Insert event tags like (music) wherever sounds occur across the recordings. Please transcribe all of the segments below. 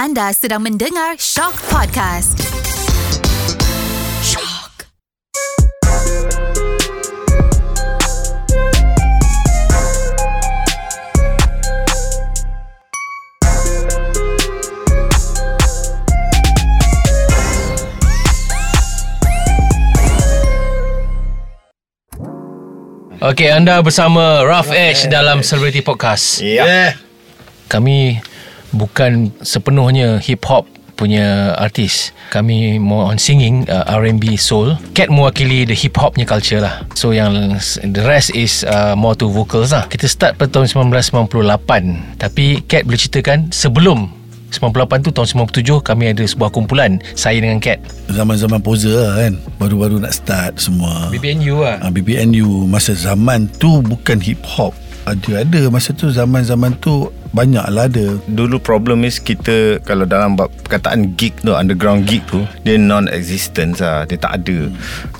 Anda sedang mendengar Shock Podcast. Shock. Okey, anda bersama Rough Edge dalam Celebrity Podcast. Ya. Kami bukan sepenuhnya hip hop punya artis. Kami more on singing uh, R&B soul. Cat mewakili the hip hopnya culture lah. So yang the rest is uh, more to vocals lah. Kita start pada tahun 1998. Tapi Cat boleh ceritakan sebelum 98 tu tahun 97 kami ada sebuah kumpulan saya dengan Cat. Zaman-zaman poser lah kan Baru-baru nak start semua BBNU lah. Ah, BBNU Masa zaman tu Bukan hip hop Ada-ada Masa tu zaman-zaman tu Banyak lah ada. Dulu problem is kita kalau dalam perkataan gig tu underground gig tu dia non-existent lah. Dia tak ada.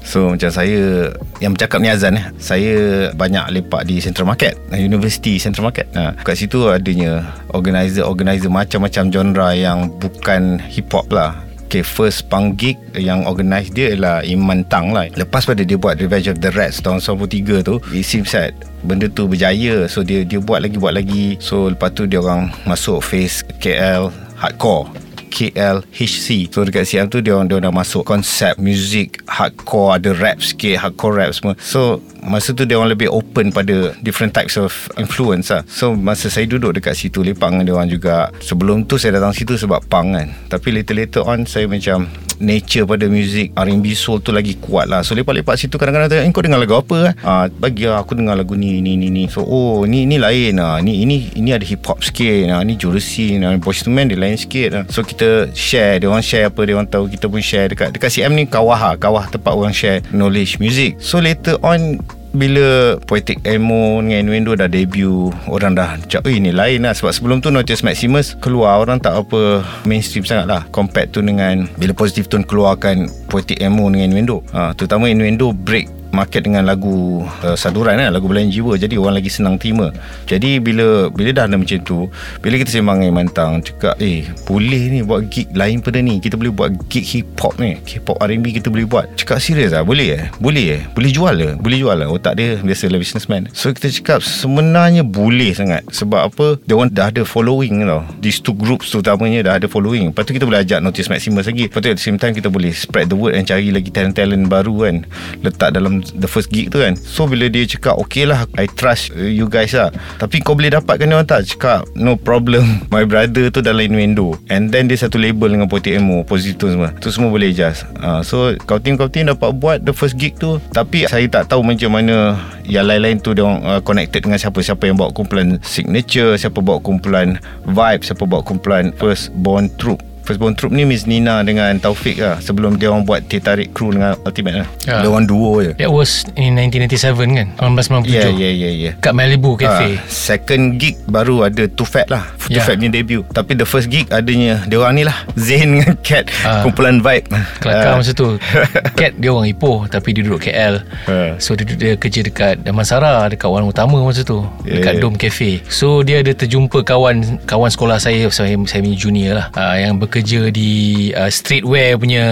So macam saya yang bercakap ni Azan eh saya banyak lepak di Central Market University Central Market. Ha, kat situ adanya organizer-organizer macam-macam genre yang bukan hip hop lah Okay, first punk gig yang organize dia ialah Iman Tang lah. Lepas pada dia buat Revenge of the Rats tahun 93 tu, it seems that benda tu berjaya. So dia dia buat lagi buat lagi. So lepas tu dia orang masuk phase KL hardcore. KL HC So dekat siang tu Dia orang, dia dah masuk Konsep Music Hardcore Ada rap sikit Hardcore rap semua. So Masa tu dia orang lebih open Pada different types of Influence lah. So masa saya duduk dekat situ Lepak dengan dia orang juga Sebelum tu saya datang situ Sebab punk kan. Tapi later-later on Saya macam Nature pada music R&B soul tu lagi kuat lah So lepak-lepak situ Kadang-kadang tanya eh, Kau dengar lagu apa eh? Ah, Bagi lah aku dengar lagu ni Ni ni ni So oh ni ni lain lah Ni ini ini ada hip hop sikit nah, Ni Jodeci nah, Boyz II Men dia lain sikit lah. So kita share Dia orang share apa Dia orang tahu Kita pun share Dekat dekat CM ni kawah lah Kawah tempat orang share Knowledge music So later on bila Poetic Emo dengan Innuendo dah debut Orang dah cakap Eh ni lain lah. Sebab sebelum tu Notice Maximus Keluar orang tak apa Mainstream sangat lah Compared tu dengan Bila Positive Tone keluarkan Poetic Emo dengan Innuendo. Ha, Terutama Innuendo break market dengan lagu uh, saduran kan lagu belayan jiwa. Jadi orang lagi senang terima. Jadi bila bila dah ada macam tu bila kita sembang dengan Mantang cakap eh boleh ni buat gig lain pada ni. Kita boleh buat gig hip hop ni hip hop R&B kita boleh buat. Cakap serius lah boleh eh? Boleh eh. Boleh jual ke? Boleh jual lah. Otak dia biasalah businessman. So kita cakap sebenarnya boleh sangat. Sebab apa? Dia orang dah ada following tau these two groups terutamanya dah ada following. Lepas tu kita boleh ajak Notice Maximus lagi. Lepas tu at the same time kita boleh spread the word and cari lagi talent-talent baru kan. Letak dalam the first gig tu kan. So bila dia cakap okay lah I trust uh, you guys lah. Tapi kau boleh dapatkan dia orang tak? Cakap no problem (laughs) my brother tu dalam Innuendo. And then dia satu label dengan Poetic Emo Positive semua. Tu semua boleh adjust. Uh, so kau team kau team dapat buat the first gig tu. Tapi saya tak tahu macam mana yang lain-lain tu dia orang uh, connected dengan siapa siapa yang bawa kumpulan signature siapa bawa kumpulan vibe siapa bawa kumpulan first born troop Firstborn Troop ni Miss Nina dengan Taufik lah Sebelum dia orang buat Teh Tarik Crew dengan Ultimate lah. Ya. Dia orang duo je. That was in 1997 kan? 1997 Ya ya ya ya. Kat Malibu Cafe. Ah, Second gig baru ada Too Fat lah. Too Ya. Fat punya debut. Tapi the first gig adanya Dia orang ni lah. (laughs) Zain dengan Cat Ah. Kumpulan Vibe. Kelakar Ah. masa tu. (laughs) Cat dia orang Ipoh Tapi dia duduk KL Ah. So dia, dia kerja dekat Damansara Dekat warung utama masa tu. Yeah, Dekat yeah. Dome Cafe. So dia ada terjumpa kawan Kawan sekolah saya Saya, saya punya junior lah. Uh, Yang bekerja di uh, Streetwear punya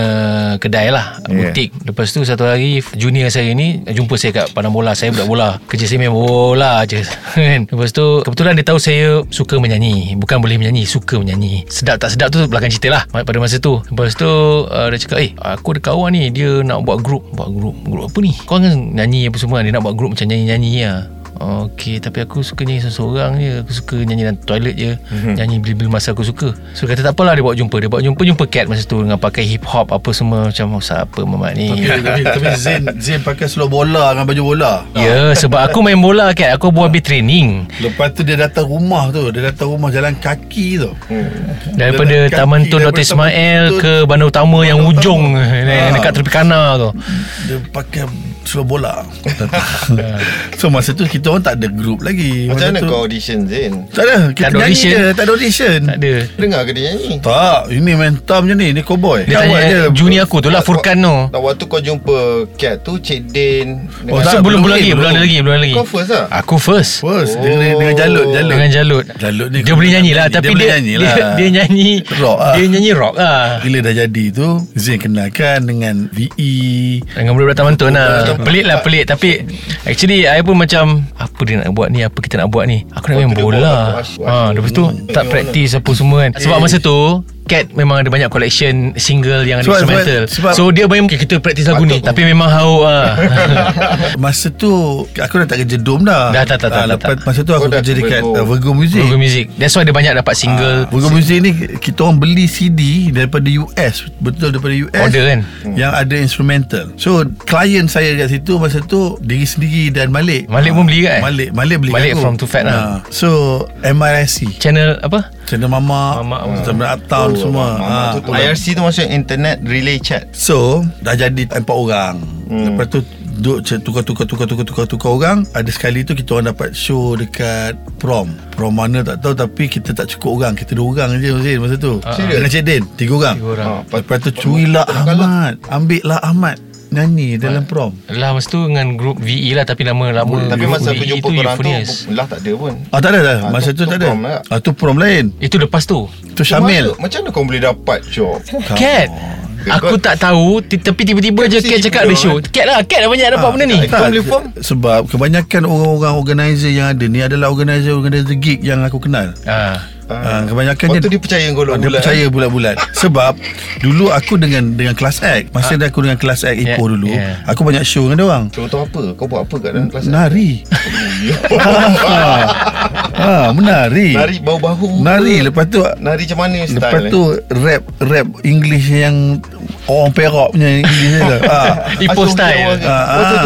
Kedai lah. Yeah. Butik. Lepas tu satu hari Junior saya ni Jumpa saya kat Padang Bola. Saya budak bola. Kerja saya main bola je. Kan (laughs) Lepas tu Kebetulan dia tahu saya Suka menyanyi. Bukan boleh menyanyi Suka menyanyi. Sedap tak sedap tu Belakang cerita lah Pada masa tu. Lepas tu uh, Dia cakap Eh aku ada kawan ni. Dia nak buat grup Buat grup Grup apa ni? Kau kan nyanyi apa semua. Dia nak buat grup macam nyanyi-nyanyi lah Okey Tapi aku suka nyanyi seorang je. Aku suka nyanyi dalam toilet je. Mhm. Nyanyi bila-bila masa aku suka. So kata tak apalah Dia bawa jumpa. Dia bawa jumpa Jumpa Cat masa tu Dengan pakai hip hop Apa semua. Macam oh, siapa mamat ni? Tapi, (laughs) tapi, tapi Zain Zain pakai seluar bola Dengan baju bola. Ya sebab aku main bola Cat. Aku buat habis training. Lepas tu dia datang rumah tu. Dia datang rumah jalan kaki tu. Daripada Jalan Taman kaki, Tun Dr. Ismail Ke Bandar Utama yang Bandar ujung Utama. eh, Ah. Dekat Tropicana tu. Dia pakai sepak bola. (laughs) So masa tu Kita orang tak ada group lagi. Macam masa mana tu, kau audition Zain? Tak ada. Kita Tak ada nyanyi audition. je Tak ada audition. Tak ada. Dengar ke dia nyanyi? Tak Ini mentam je ni Ni cowboy. Dia tanya junior aku tu lah Furkan tu. Tak waktu kau jumpa Cat tu Cik Din. Oh, tak, So belum belum lagi Belum ada belum. lagi Belum ada lagi. Kau first lah? Aku first. First Oh. dengan, dengan jalut Jalut. Dengan Jalut. Jalut ni Dia boleh nyanyi lah Tapi boleh dia nyanyi dia, lah. dia nyanyi Rock lah. Dia nyanyi rock lah. Bila dah jadi tu Zain kenalkan dengan VE Dengan budak-budak Taman Tun lah Pelik lah pelik. Tapi Actually I pun macam Apa dia nak buat ni? Apa kita nak buat ni? Aku nak main bola. ha, Lepas tu Tak praktis apa semua kan. Sebab masa tu Cat memang ada banyak collection Single yang ada Sebab- instrumental sebab- So dia main okay, Kita praktis lagu ni Patut. Tapi memang hauk lah (laughs) Masa tu Aku dah tak kerja dom dah Dah, tak, tak, tak, Ah, tak, lepas, tak. Masa tu aku Oh, dah kerja dekat Virgo. uh, Virgo Music Virgo Music That's why dia banyak dapat single Ah, Virgo Music ni Kita orang beli CD Daripada US Betul daripada US Order kan? Yang ada instrumental So Klien saya kat situ Masa tu Diri sendiri dan Malik Malik pun beli kan? Malik Malik beli Malik aku. from Too Fat lah. Ah, So MRSC Channel apa? Channel Mama Mama. Channel Uptown Oh, semua Mama Ah. tu, IRC tu maksudnya Internet Relay Chat So Dah jadi empat orang hmm. Lepas tu Duk ce- tukar-tukar tukar-tukar tukar-tukar orang Ada sekali tu kita orang dapat show dekat prom Prom mana tak tahu Tapi kita tak cukup orang Kita dua orang je masa tu Serius? Dengan Cik Din Tiga orang, Tiga orang. Ah, Lepas tu curilah Ahmad Ambil lah Ahmad Nyanyi dalam prom Lah masa tu dengan grup VE lah Tapi nama lama Tapi grup masa aku VE jumpa tu korang tu. Lah tak ada pun. Ah tak ada dah Ah, Masa tu- tu, tu tak ada. lah. ah, Tu prom lain. Itu lepas tu. Tu Syamil. Macam- Macam mana kau boleh dapat job Cat. Aku tak tahu Tapi tiba-tiba je Kat Cat cakap ada show. Cat lah Cat dah banyak dapat Ah, benda ni. Kau boleh form? Sebab kebanyakan orang-orang organizer yang ada ni Adalah organizer-organizer gig yang aku kenal. Ah, Ah, kebanyakan Waktu dia percaya kau Ah, dia bulan percaya bulat-bulat. Sebab Dulu aku dengan Dengan kelas act Masa Ah. aku dengan kelas act Ipoh Yeah, dulu yeah. Aku banyak show dengan dia orang. Contoh apa? Kau buat apa kat dalam kelas Nari. Ha, (laughs) ha, Menari. Nari bau-bau. Nari. Lepas tu Nari macam mana style Lepas ni? tu Rap Rap English yang Orang Perak punya English tu ha. (laughs) Ipoh style. Ah, Oh, tu,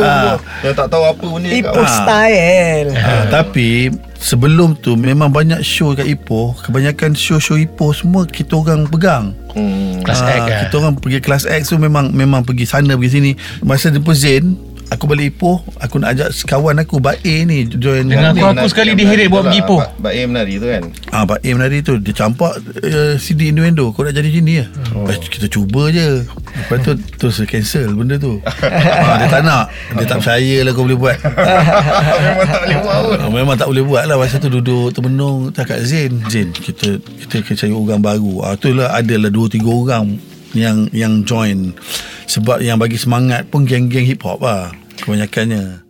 ah, tu, tak tahu apa ni Ipoh style. Ha, tapi sebelum tu memang banyak show kat Ipoh Kebanyakan show-show Ipoh semua kita orang pegang hmm. Kelas act lah Kita orang pergi kelas X tu memang memang pergi sana pergi sini. Masa jumpa Zain, aku balik Ipoh, aku nak ajak kawan aku Bak A ni join Dengan aku- aku sekali diheret buat pergi Ipoh. Bak A menari tu kan Ah Bak A menari tu dia campak uh, CD Innuendo. Kau nak jadi sini ya? Oh. kita cuba je. Lepas tu terus cancel benda tu. (laughs) ah, dia tak nak. Dia tak percaya lah kau boleh buat. (laughs) Memang tak boleh buat pun Ah, memang tak boleh buat lah Masa tu duduk termenung Cakap Zain Zain kita kita kena cari orang baru ah, Itulah adalah dua tiga orang Yang yang join Sebab yang bagi semangat pun Geng-geng hip hop lah Kebanyakannya